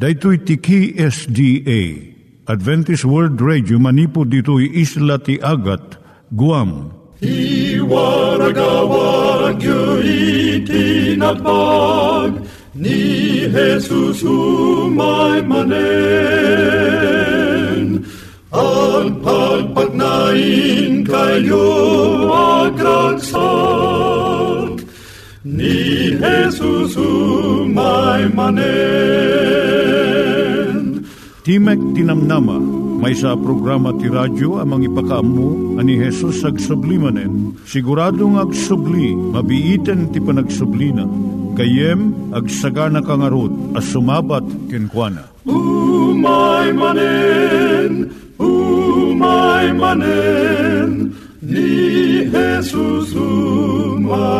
Daitui tiki SDA Adventist World Radio manipud ditui isla ti Agat Guam. I waragawag itinatpag ni Jesus umay manen. Ang pagpagnain kayo agkansak ni Jesus umay manen. Timek Tinamnama, may sa programa ti radyo amang ipakaamu ani Hesus ag sublimanen. Siguradong ag subli, mabiiten ti panagsublina. Kayem ag sagana kangarot as sumabat kenkwana. Umay manen, umay manen, ni Jesus umay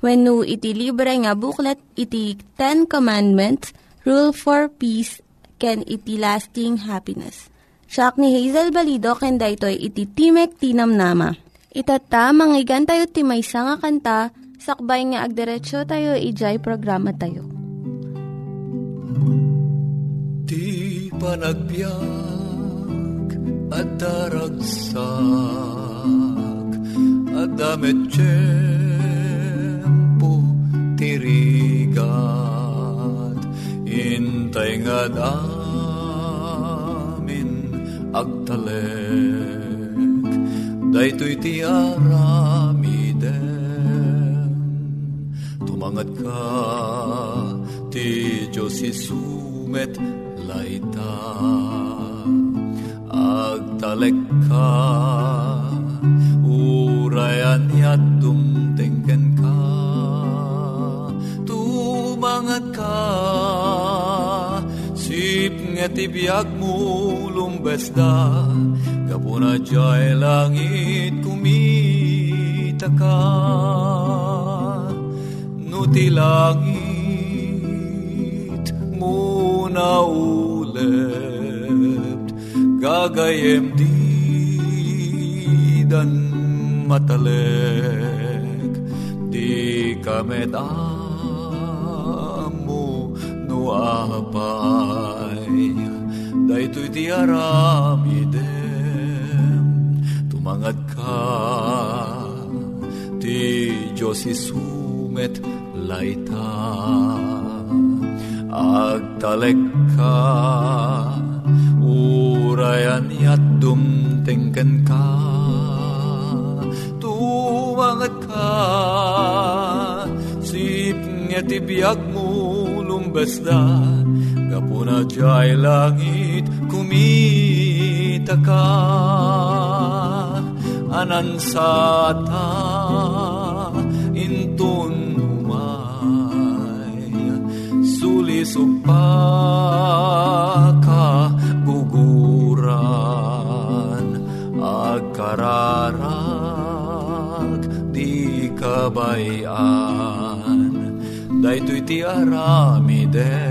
No iti libre nga booklet iti Ten Commandments, Rule for Peace, can iti lasting happiness. Siya ni Hazel Balido ken daytoy iti Timek Tinam Nama. Itata manggigan tayo timaysa nga kanta sakbay nga agderetsyo tayo ijay programa tayo. Di panagbiag at daragsak at damit tirigat. Intay nga amin agtalek daytoy ti aramiden. Tumangat ka ti Diyos isumet laita. Agtalek ka urayan yat nga tibiyag mo lumbesda kapuna jay langit kumita ka. Nuti langit muna ulit gagayem di dan matalek. Di kamet amo no apay daytoy ti aramidem tumangat ka. Ti Diyos isumet laita. Agtalek ka. Urayan yat dumtengken ka. Tumangat ka. Sip nga tibiyag mo lumbesda kapuna jay langit kumita ka. Anansata intun umay. Sulisog pa ka guguran. Agkararag di kabayan. Daytoy ti aramiden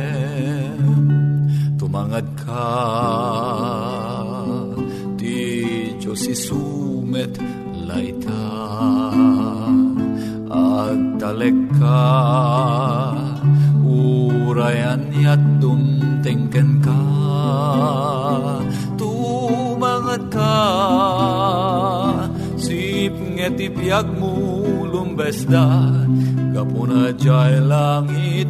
tumangad ka. Ti Diyos isumet laita. Agtalek ka. Urayan yat dumtengken ka. Tumangat ka. Sip nga ti piag mo lumbesda Gapuna jay langit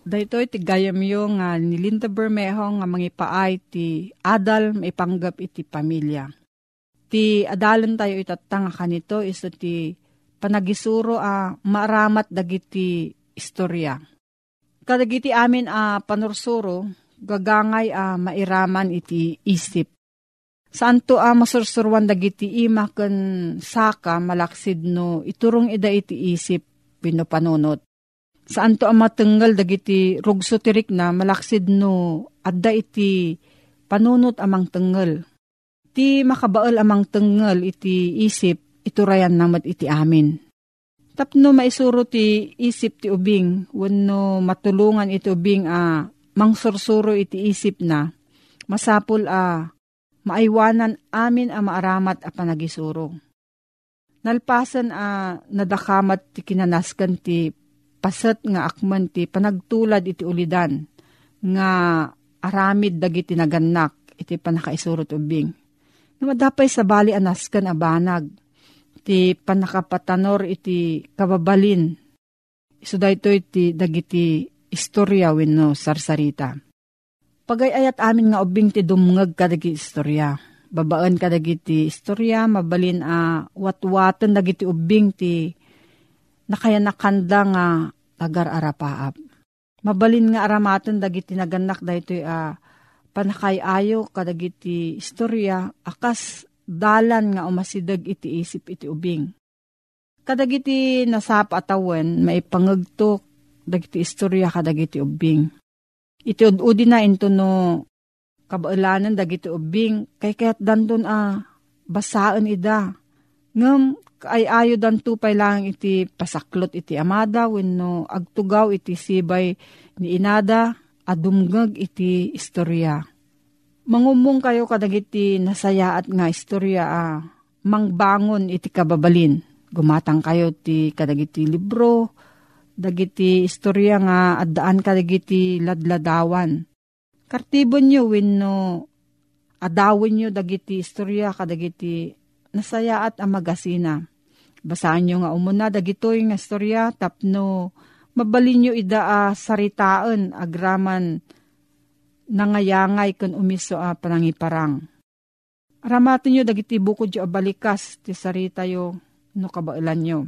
Dahito iti gayam yung nga ni Linda Bermejo nga mangipaay ti adal maipanggep iti pamilya ti adalan tayo itatanga kanito iso ti panagisuro a maaramat dagiti istorya. Kadagiti amin a panursuro, gagangay a mairaman iti isip. Santo a masursurwan dagiti ima saka malaksid no iturong ida iti isip pino panunot. Saan to ang matenggal dagiti rugso tirik na malaksid no adda iti panunot amang tenggal Ti makabaol amang tengel iti isip, iturayan namat iti amin. Tapno maisuro ti isip ti ubing, wano matulungan iti ubing a mangsursuro iti isip na, masapul a maaywanan amin a maaramat a panagisuro. Nalpasan a nadakamat ti kinanaskan ti pasat nga akman ti panagtulad iti ulidan nga aramid dagiti naganak iti panakaisuro ti ubing Namadapay sa bali anaskan abanag. Ti panakapatanor iti kababalin. Iso dayto iti dagiti istorya wenno sarsarita. Pagayayat amin nga ubing ti dumngag kadagi istorya. Babaan kadagiti istorya, mabalin a watwatan dagiti ubing ti nakaya nakanda nga agar arapaap. Mabalin nga aramatan dagiti naganak daytoy a panakayayo kadagiti istorya akas dalan nga umasidag iti isip iti ubing. Kadagiti nasap atawan maipangagtok dagiti istorya kadagiti ubing. Iti ududi na into no kabaalanan dagiti ubing kay kaya't dandon a basaan ida. Ngam ay ayo dan tupay lang iti pasaklot iti amada wenno agtugaw iti sibay ni inada adumgag iti istorya. Mangumong kayo kadagiti nasaya at nga istorya ah, mangbangon iti kababalin. Gumatang kayo ti kadagiti libro, dagiti istorya nga addaan kadagiti ladladawan. Kartibon nyo wenno adawin nyo dagiti istorya kadagiti nasaya at amagasina. Basaan nyo nga umuna dagitoy nga istorya tapno mabalin nyo ida a saritaan agraman nangayangay kun umiso a panangiparang. Aramatin nyo dagiti bukod yo balikas ti sarita yo no kabailan nyo.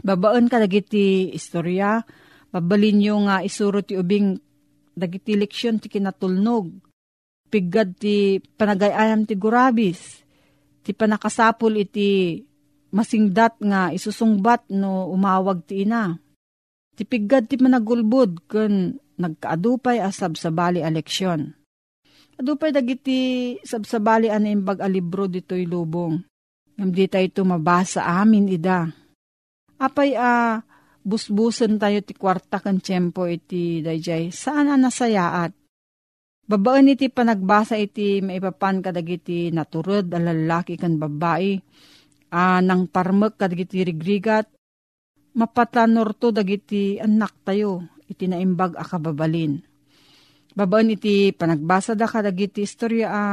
Babaan ka dagiti istorya, babalin nyo nga isuro ti ubing dagiti leksyon ti kinatulnog. Piggad ti panagayayam ti gurabis, ti panakasapul iti masingdat nga isusungbat no umawag ti ina. Ti piggad ti managulbud kun nagkaadupay asab sa bali a leksyon. Adupay dagiti sabsabali an imbag a libro dito'y lubong. Ngam di tayo ito mabasa amin ida. Apay a busbusan tayo ti kwarta kan tiyempo iti dayjay. Saan a nasayaat? Babaan iti panagbasa iti maipapan kadagiti naturod a lalaki kan babae. A nang parmek kadagiti rigrigat. Mapatanor to dagiti anak tayo iti naimbag a kababalin. Babaan iti panagbasa da kadagiti istorya a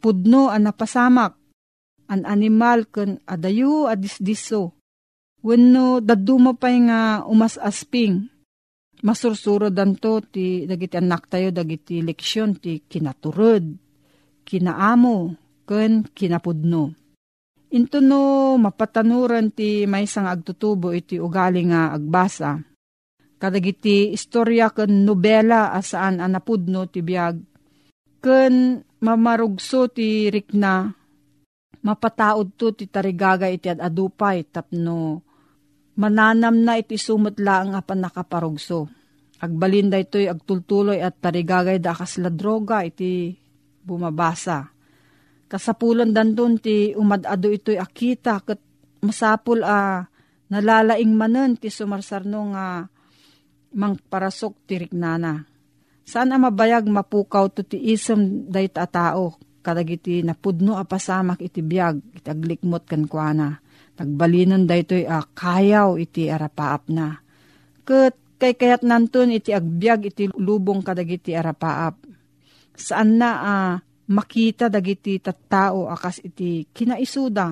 pudno a napasamak an animal ken adayu a disdiso. Wenno daduma pay nga umas asping. Masursuro danto ti dagiti anak tayo dagiti leksyon ti kinaturod, kinaamo, ken kinapudno. Into no mapatanuran ti may sang agtutubo iti ugali nga agbasa kadagiti istorya ken nobela asaan anapudno ti biag ken mamarugso ti rikna mapataod to ti tarigaga iti adupay tapno mananam na iti sumutla ang apan nakaparugso. Agbalinda ito'y agtultuloy at tarigagay da kasla droga iti bumabasa. Kasapulan dandun ti umadado ito'y akita kat masapul a Nalalaing manen ti sumarsarno nga mang parasok ti riknana. Saan mabayag mapukaw to ti isem dayt a tao kadagiti napudno a pasamak iti biyag iti aglikmot kan kuana. Nagbalinon daytoy a kayaw iti arapaap na. Ket kay kayat nantun iti agbyag iti lubong kadagiti arapaap. Saan na a uh, makita dagiti tattao akas iti kinaisuda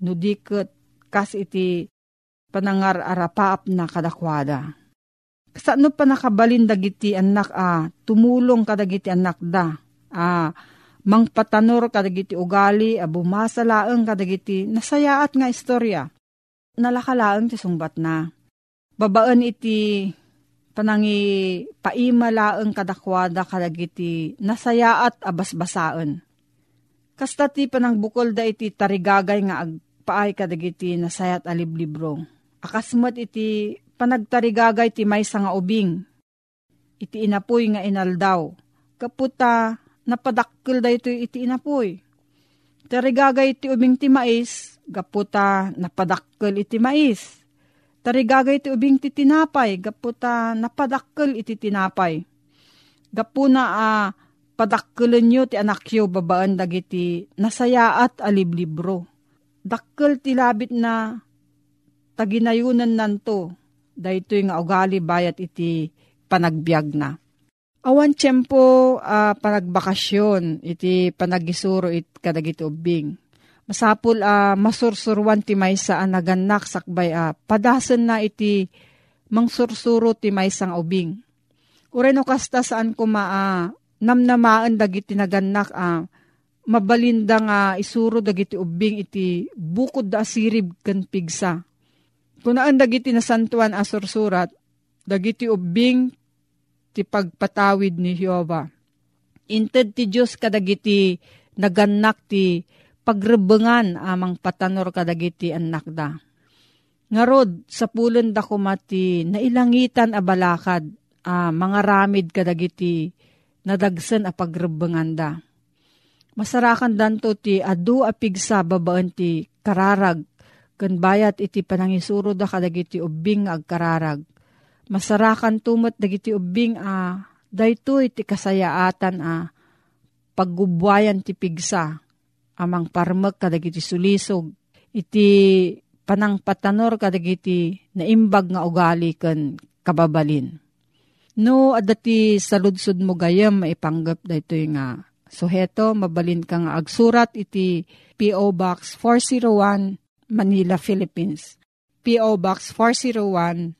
no diket kas iti panangar arapaap na kadakwada. Saan pa nakabalin dagiti anak a tumulong kadagiti anak da a mangpatanor kadagiti ugali a bumasa laeng kadagiti nasayaat nga istorya. Nalakalaeng ti sungbat na. Babaan iti panangi paimalaeng kadakwada kadagiti nasayaat abasbasaan. Kasta ti panang bukol da iti tarigagay nga agpaay kadagiti nasayat aliblibro. Akasmat iti panagtarigagay ti may nga ubing. Iti inapoy nga inaldaw. Kaputa napadakkel da ito iti inapoy. Tarigagay ti ubing ti mais, gaputa napadakkel iti mais Tarigagay ti ubing ti tinapay, gaputa napadakkel iti tinapay. Gapuna a uh, padakkelan nyo ti anak yo babaan dagiti nasayaat aliblibro. Dakkel ti labit na taginayunan nanto, daytoy nga ugali bayat iti panagbiag na. Awan tiyempo uh, panagbakasyon, iti panagisuro it kadagiti ubing Masapul uh, masursurwan ti maysa a naganak sakbay uh, padasen na iti mangsursuro ti maysa nga ubing. Uray no kasta saan ko maa uh, namnamaan dagiti naganak a uh, mabalinda nga isuro dagiti ubing iti bukod da asirib ken pigsa. Kunaan dagiti nasantuan a sursurat, dagiti ubing ti pagpatawid ni Jehova. Inted ti Diyos kadagiti naganak ti pagrebengan amang patanor kadagiti anak da. Ngarod, sa pulen da kumati, nailangitan a balakad, a mga ramid kadagiti, nadagsan a pagrebengan da. Masarakan danto ti adu a pigsa babaan ti kararag, kan bayat iti panangisuro da kadagiti ubing agkararag. Masarakan tumat dagiti ubing a dayto iti kasayaatan a paggubwayan ti pigsa amang parmek kadagiti sulisog iti panang patanor kadagiti naimbag nga ugali ken kababalin. No, adati saludsud mo gayam maipanggap dayto nga suheto, mabalin ka nga agsurat iti P.O. Box 401 Manila, Philippines. P.O. Box 401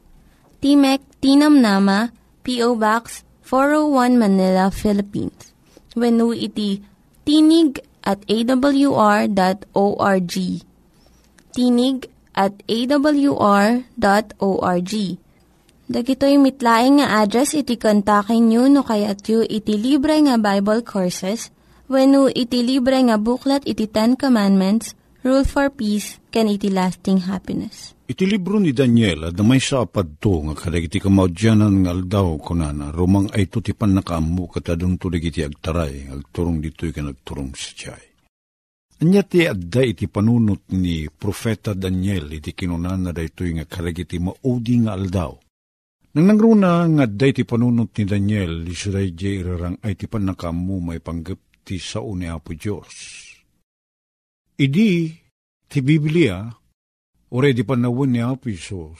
Timek Tinam Nama, P.O. Box 401 Manila, Philippines. When iti tinig at awr.org. Tinig at awr.org. Dagitoy mitlaing nga address iti kontakin nyo no kayat yu iti libre nga Bible Courses when iti libre nga buklat iti Ten Commandments, Rule for Peace, can iti lasting happiness. Iti libro ni Daniel, damay sa apadto nga kadagiti kamaudyanan nga aldaw kunana, rumang ay tutipan na kaamu katadong tulig iti agtaray, agturong dito'y ka nagturong sa tiyay. Anya ti adda iti panunot ni Profeta Daniel iti kinunana da ito'y nga kadagiti maudi nga aldaw. Nang nangruna nga adda iti panunot ni Daniel, isuday di irarang ay ti panakamu may panggap ti sao ni Apo Diyos. Idi, ti Biblia, Ure di panawin ni Apo Isos,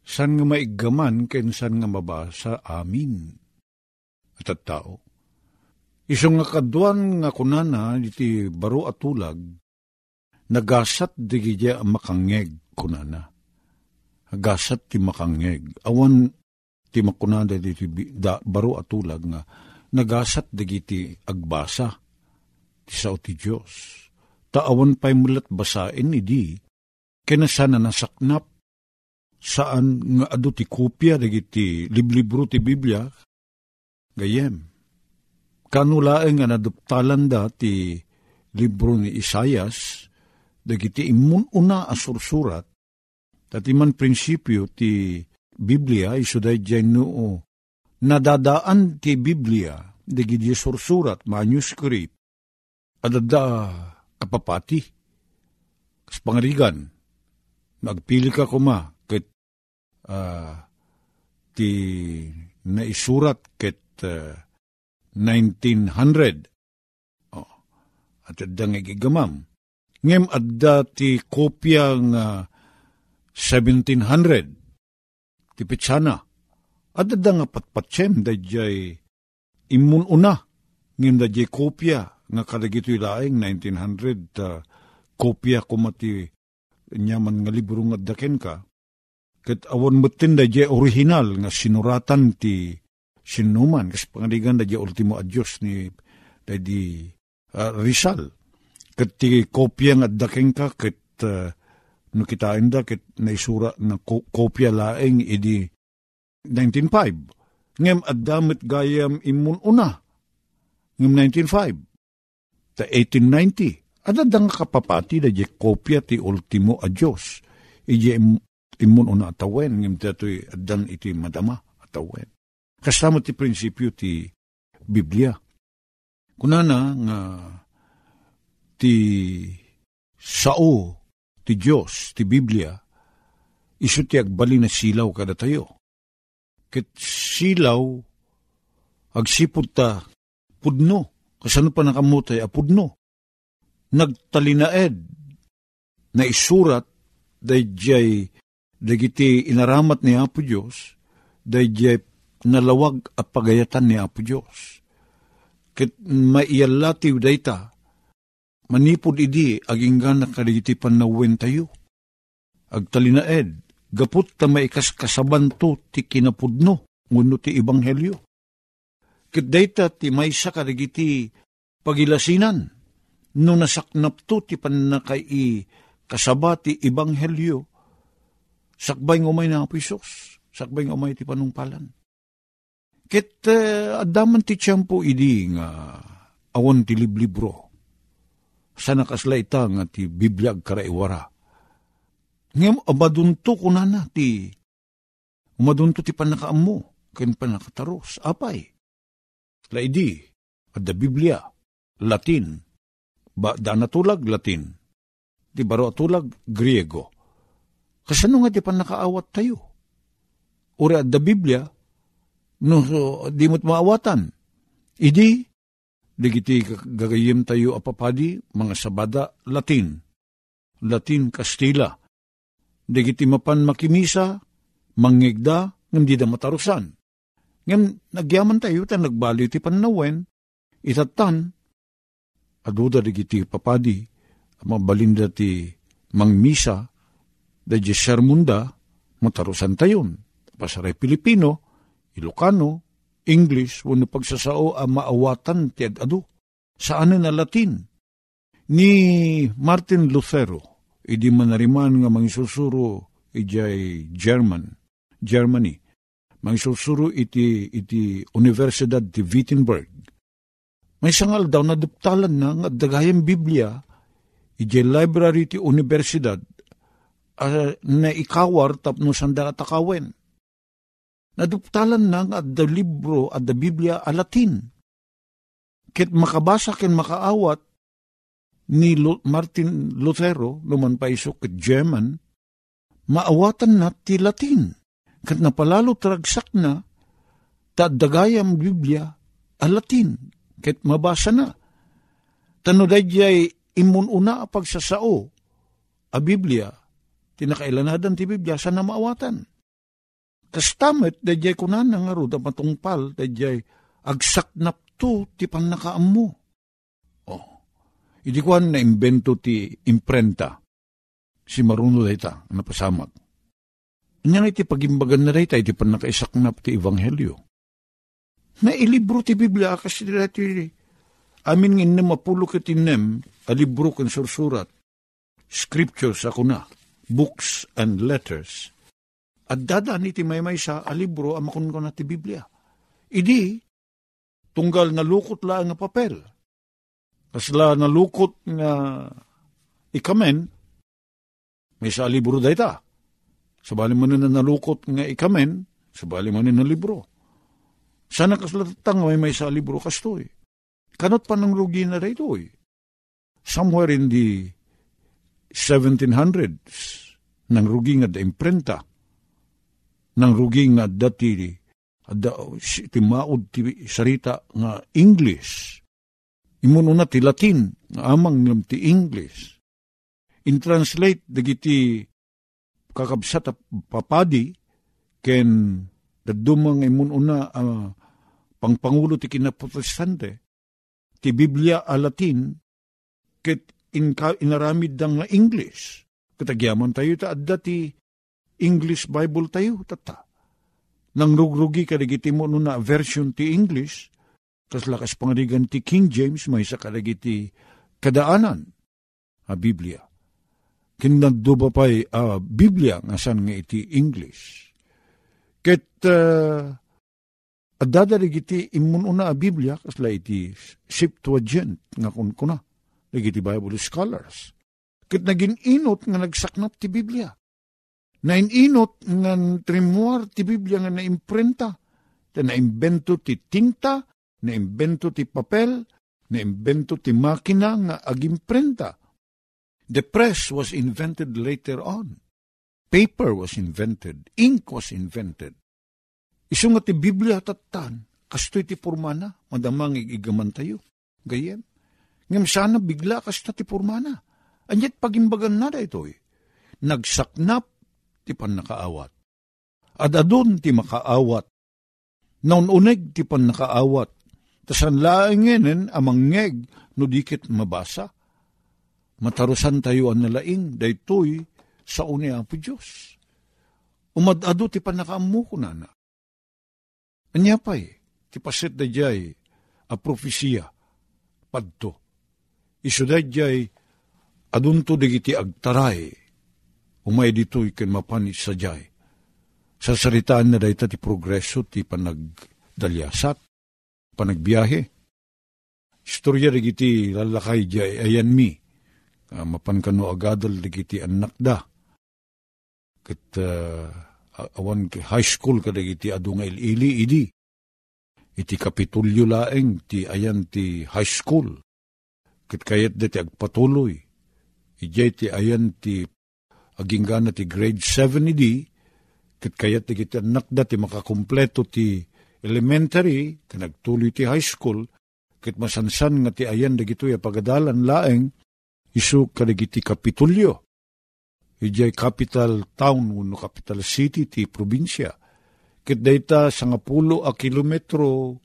san nga maigaman ken san nga mabasa amin. At at tao. Isong nga kaduan nga kunana iti baro atulag, nagasat di gidya makangeg kunana. Nagasat ti makangeg. Awan ti makunada di da, baro atulag nga nagasat di giti agbasa ti sao ti Diyos. Taawan pa'y mulat basain idi kinasana nasaknap. Saan nga adu ti kopya dagiti liblibro ti Biblia? Gayem. Kanulaeng nga naduptalan da ti libro ni Isayas dagiti imun una asursurat dati man prinsipyo ti Biblia iso day noo nadadaan ti Biblia dagiti sursurat manuscript. Adada kapapati kas pangarigan Nagpili ka kuma ket uh, ti naisurat ket uh, 1900 oh, at adang igigamam. Ngem adda ti kopya nga 1700 ti pitsana. Adda da nga patpatsem da jay imun una ngem da jay kopya nga kadagito ilaeng 1900 uh, kopya kumati nyaman nga libro nga daken ka, ket awon metin da je original nga sinuratan ti sinuman, kas pangaligan da je ultimo adyos ni di uh, Rizal. Ket ti kopya nga daken ka, ket uh, no kitain da, ket naisura na ko, kopya laeng idi 1905. Ngem at damit gayam imun una. Ngem 1905. Ta 1890 Ada dang kapapati da je kopya ti ultimo a Diyos. Ije imun una atawen, ngim dato'y adan iti madama atawen. Kasama ti prinsipyo ti Biblia. Kunana nga ti sao ti Diyos, ti Biblia, iso ti agbali na silaw kada tayo. Ket silaw, agsipod ta, pudno, kasano pa nakamutay, apudno nagtalinaed na isurat dayjay dagiti inaramat ni Apo Diyos dayjay nalawag a pagayatan ni Apo Diyos. Ket maiyalatiw dayta manipod idi aginggan na kadagiti panawin tayo. Agtalinaed, gaput ta maikas kasabanto ti kinapudno, nguno ti ibanghelyo. Ket dayta ti maysa kadagiti pagilasinan, no nasaknap to ti panakay i kasabati ibanghelyo, sakbay ngumay na pisos, sakbay ngumay ti panungpalan. Ket uh, adaman ti tiyempo idi nga awon ti liblibro. Sa nakaslayta nga ti Biblia karaiwara. Ngem amadunto ko na na ti umadunto ti panakaammo ken panakataros. Apay. Laidi, at the Biblia, Latin, ba, da natulag Latin, di baro atulag Griego. Kasano nga di pa nakaawat tayo? Ura da Biblia, no, di mo't maawatan. Idi, digiti gagayim tayo apapadi, mga sabada Latin, Latin Kastila. Digiti mapan makimisa, mangigda, ngam di da matarusan. Ngam nagyaman tayo, ta nagbali ti panawen, itatan, aduda digiti papadi, mga balinda ti mangmisa, da di sermunda, matarusan tayon. Pasaray Pilipino, Ilocano, English, wano pagsasao ang maawatan ti adu. Saan na Latin? Ni Martin Lutero, idi manariman nga mangisusuro ijay German, Germany. Mangisusuro iti, iti Universidad ti Wittenberg may sangal daw na duptalan na nga dagayang Biblia, ije library ti universidad, uh, na ikawar tapno sanda atakawen. Naduptalan na nga da libro at da Biblia a Latin. Kit makabasa ken makaawat ni Martin Lutero, luman pa iso ket German, maawatan na ti Latin. Kat napalalo tragsak na, ta dagayam Biblia a Latin ket mabasa na. Tano dayjay imun una pagsasao a Biblia, tinakailanadan ti Biblia sa namaawatan. Kastamet dayjay kunan nga ro matungpal dayjay agsaknap to ti panakaammo. Oh, idi kuan na imbento ti imprenta si maruno dayta napasamak. Nya iti pagimbagan na dayta iti panakaisaknap ti ebanghelyo na ilibro ti Biblia kasi dati amin ngin na mapulo ket inem a libro kan sursurat scriptures ako na books and letters. At dadaan iti may may sa alibro amakon ko na ti Biblia. Idi, tunggal nalukot la nga papel. Kasla nalukot nga ikamen, may sa libro dayta. Sabali mo na nalukot nga ikamen, sabali mo na libro. Sana kaslatang may may sa libro kastoy. Kanot pa ng rugi na dayto eh. Somewhere in the 1700s, nang rugi nga da imprenta, nang rugi nga dati da, ti maud ti sarita nga English. Imun una ti Latin, nga amang ngam ti English. In translate, dagiti kakabsat papadi, ken dadumang imun una uh, pangpangulo ti kinaprotestante, ti Biblia a Latin, ket in inaramid dang nga English. Katagyaman tayo ta adda ti English Bible tayo tata. Nang rugrugi kadagiti mo na version ti English, kas lakas pangarigan ti King James may sa kadagiti kadaanan a Biblia. Kinagdo ba pa'y a Biblia nga san nga iti English. Ket uh, adada iti imun una a Biblia kasla iti Septuagint nga kun kuna Nagiti Bible scholars. Kit naging inot nga nagsaknap ti Biblia. Na inot nga trimuar ti Biblia nga naimprenta. Ta naimbento ti tinta, naimbento ti papel, naimbento ti makina nga agimprenta. The press was invented later on. Paper was invented. Ink was invented. Iso nga ti Biblia tatan, kastoy ti pormana, madamang igigaman tayo. Gayem. Ngam sana bigla kas na ti purmana. Anyat pagimbagan na da ito'y. Nagsaknap ti pan nakaawat. At adun ti makaawat. Naununeg ti pan nakaawat. Tasan laingenen amang ngeg no dikit mabasa. Matarusan tayo ang nalaing daytoy sa uni po Diyos. Umadado ti pan nakaamuko na na. Anya pa'y, ti pasit da jay, a profesiya, padto Isudadjay, adunto digiti agtaray, umay dito'y ken mapanis sa jay. Sa saritaan na dayta ti progreso ti panagdalyasat, panagbiyahe. Istorya digiti lalakay jay ayan mi, uh, mapan kano agadal digiti anak da. Kat uh, awan high school ka digiti adunga ili idi. Iti kapitulyo laeng ti ayan ti high school Kit kayat dati agpatuloy. Ijay ti ayan ti aging gana ti grade 7 idi, kit kayat ti kiti anak dati makakumpleto ti elementary, kanagtuloy ti high school, kit masansan nga ti ayan dagito ya pagadalan laeng, isu kadagiti kapitulyo. Ijay capital town, no capital city ti probinsya. Kit dayta sa nga pulo a kilometro,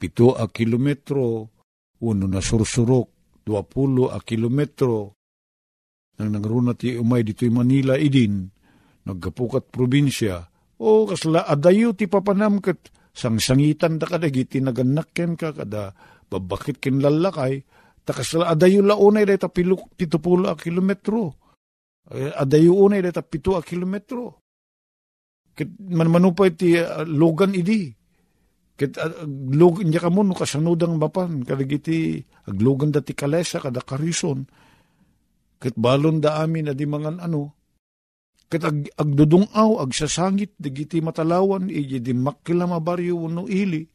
pito a kilometro, uno na sursurok, 20 a kilometro nang nangruna ti umay dito'y Manila idin, naggapukat probinsya, o kasla adayo ti papanam kat sangsangitan da kadagiti naganakken ka kada babakit kin lalakay, takasla adayo launay da tapiluk pitupulo a kilometro. Eh, adayo unay da tapito a kilometro. Kit man manupay ti uh, logan idi, Ket aglog ah, niya kamo no kasanudang mapan kadagiti aglogan dati kalesa kada karison. Ket balon da amin adi mangan ano. Ket ag, agdudungaw agsasangit digiti matalawan iji di makila mabaryo no ili.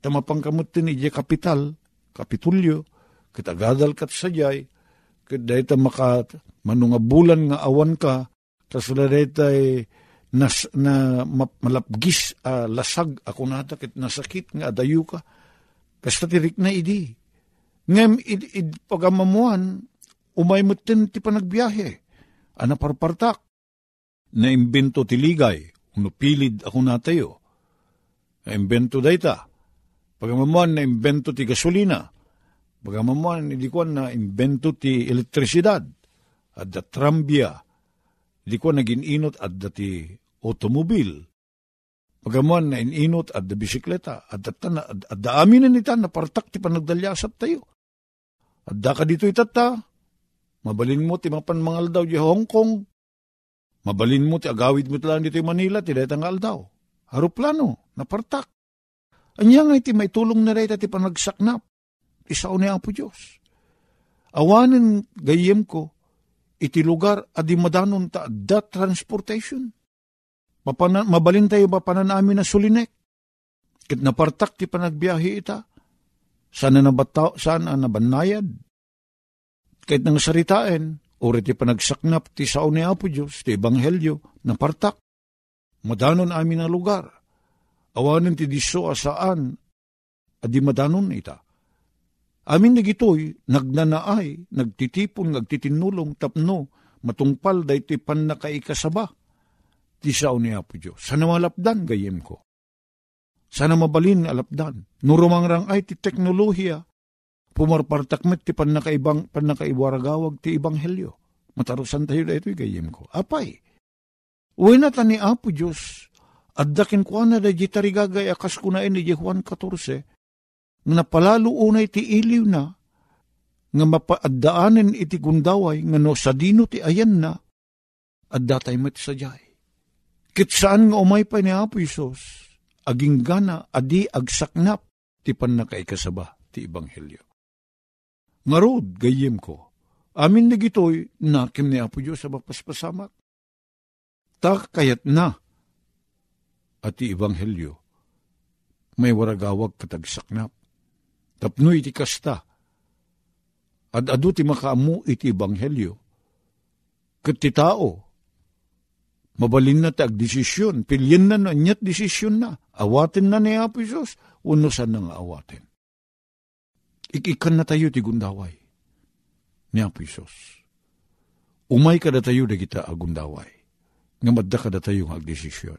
Tamapangkamot tin iji kapital, kapitulyo. Ket agadal kat sajay. Ket dayta maka manunga bulan nga awan ka. Eh, nas, na malapgis uh, lasag ako nata ket nasakit nga adayu ka. Kasta tirik na idi. Ngem id, id pagamamuan, umay mutin ti panagbiyahe. Ana parpartak. Na imbento ti ligay, uno pilid ako natayo. Na imbento dayta. Pagamamuan na imbento ti gasolina. Pagamamuan, hindi ko na imbento ti elektrisidad. At da trambia. Hindi ko naging inot at dati automobil. Pagamuan na ininot at da bisikleta, at at, at, at da amin na na partak ti panagdalyasap tayo. At da ka dito itata, mabalin mo ti mapan mangal daw di Hong Kong, Mabalin mo ti agawid mo lang dito Manila, ti detang aldaw. Haruplano, napartak. Anya nga iti may tulong na rita ti panagsaknap. Isaw ni Apo Diyos. Awanin gayem ko, iti lugar adi madanon ta that transportation. Mapana, mabalin tayo mapanan amin na sulinek. Kit napartak ti panagbiyahe ita. Sana nabataw, sana nabanayad. Kahit nang saritain, uri ti panagsaknap ti sao ni Apo Diyos, ti Ebanghelyo, napartak. Madanon amin na lugar. Awanin ti diso asaan, adi madanon ita. Amin na gitoy, nagnanaay, nagtitipon, nagtitinulong, tapno, matungpal day ti pan nakaikasaba. Ti sao ni Apo Diyos. Sana malapdan gayem ko. Sana mabalin alapdan. Nurumangrang ay ti teknolohiya. Pumarpartakmet ti pan nakaibang, pan ti ibanghelyo. Matarusan tayo da ito'y gayem ko. Apay, uwi na ta ni Apo Diyos, at dakin ko na da jitarigagay akas ko na ni Juan 14, nga napalalo unay ti iliw na, nga mapaaddaanen iti gundaway, nga no sa dino ti ayan na, at datay met sa jay. Kit saan nga umay pa ni Apo Isos, aging gana adi agsaknap, ti pan nakaikasaba ti Ebanghelyo. Ngarod, gayem ko, amin na gitoy, nakim ni Apo Diyos sa mapaspasamak. Tak kayat na, at ti Ebanghelyo, may waragawag katagsaknap tapno iti kasta, at adu ti makaamu iti ebanghelyo. Kat ti tao, mabalin na ti agdesisyon, pilyin na na, nyat desisyon na, awatin na ni Apo Isos, unusan na nga awatin. Ikikan na tayo ti gundaway ni Apo Isos. Umay ka da tayo da kita agundaway, nga madda ka da tayo agdesisyon.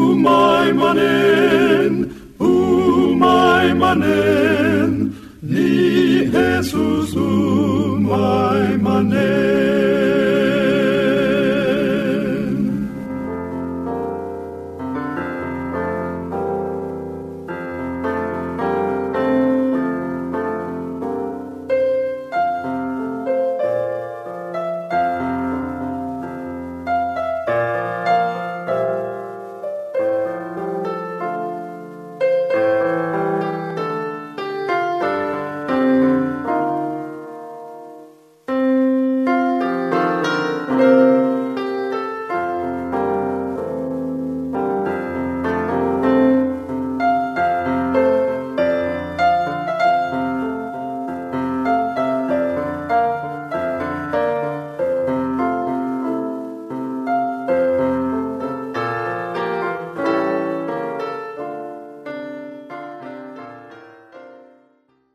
umaimanen, umaimanen, ni Jesus umaimanen.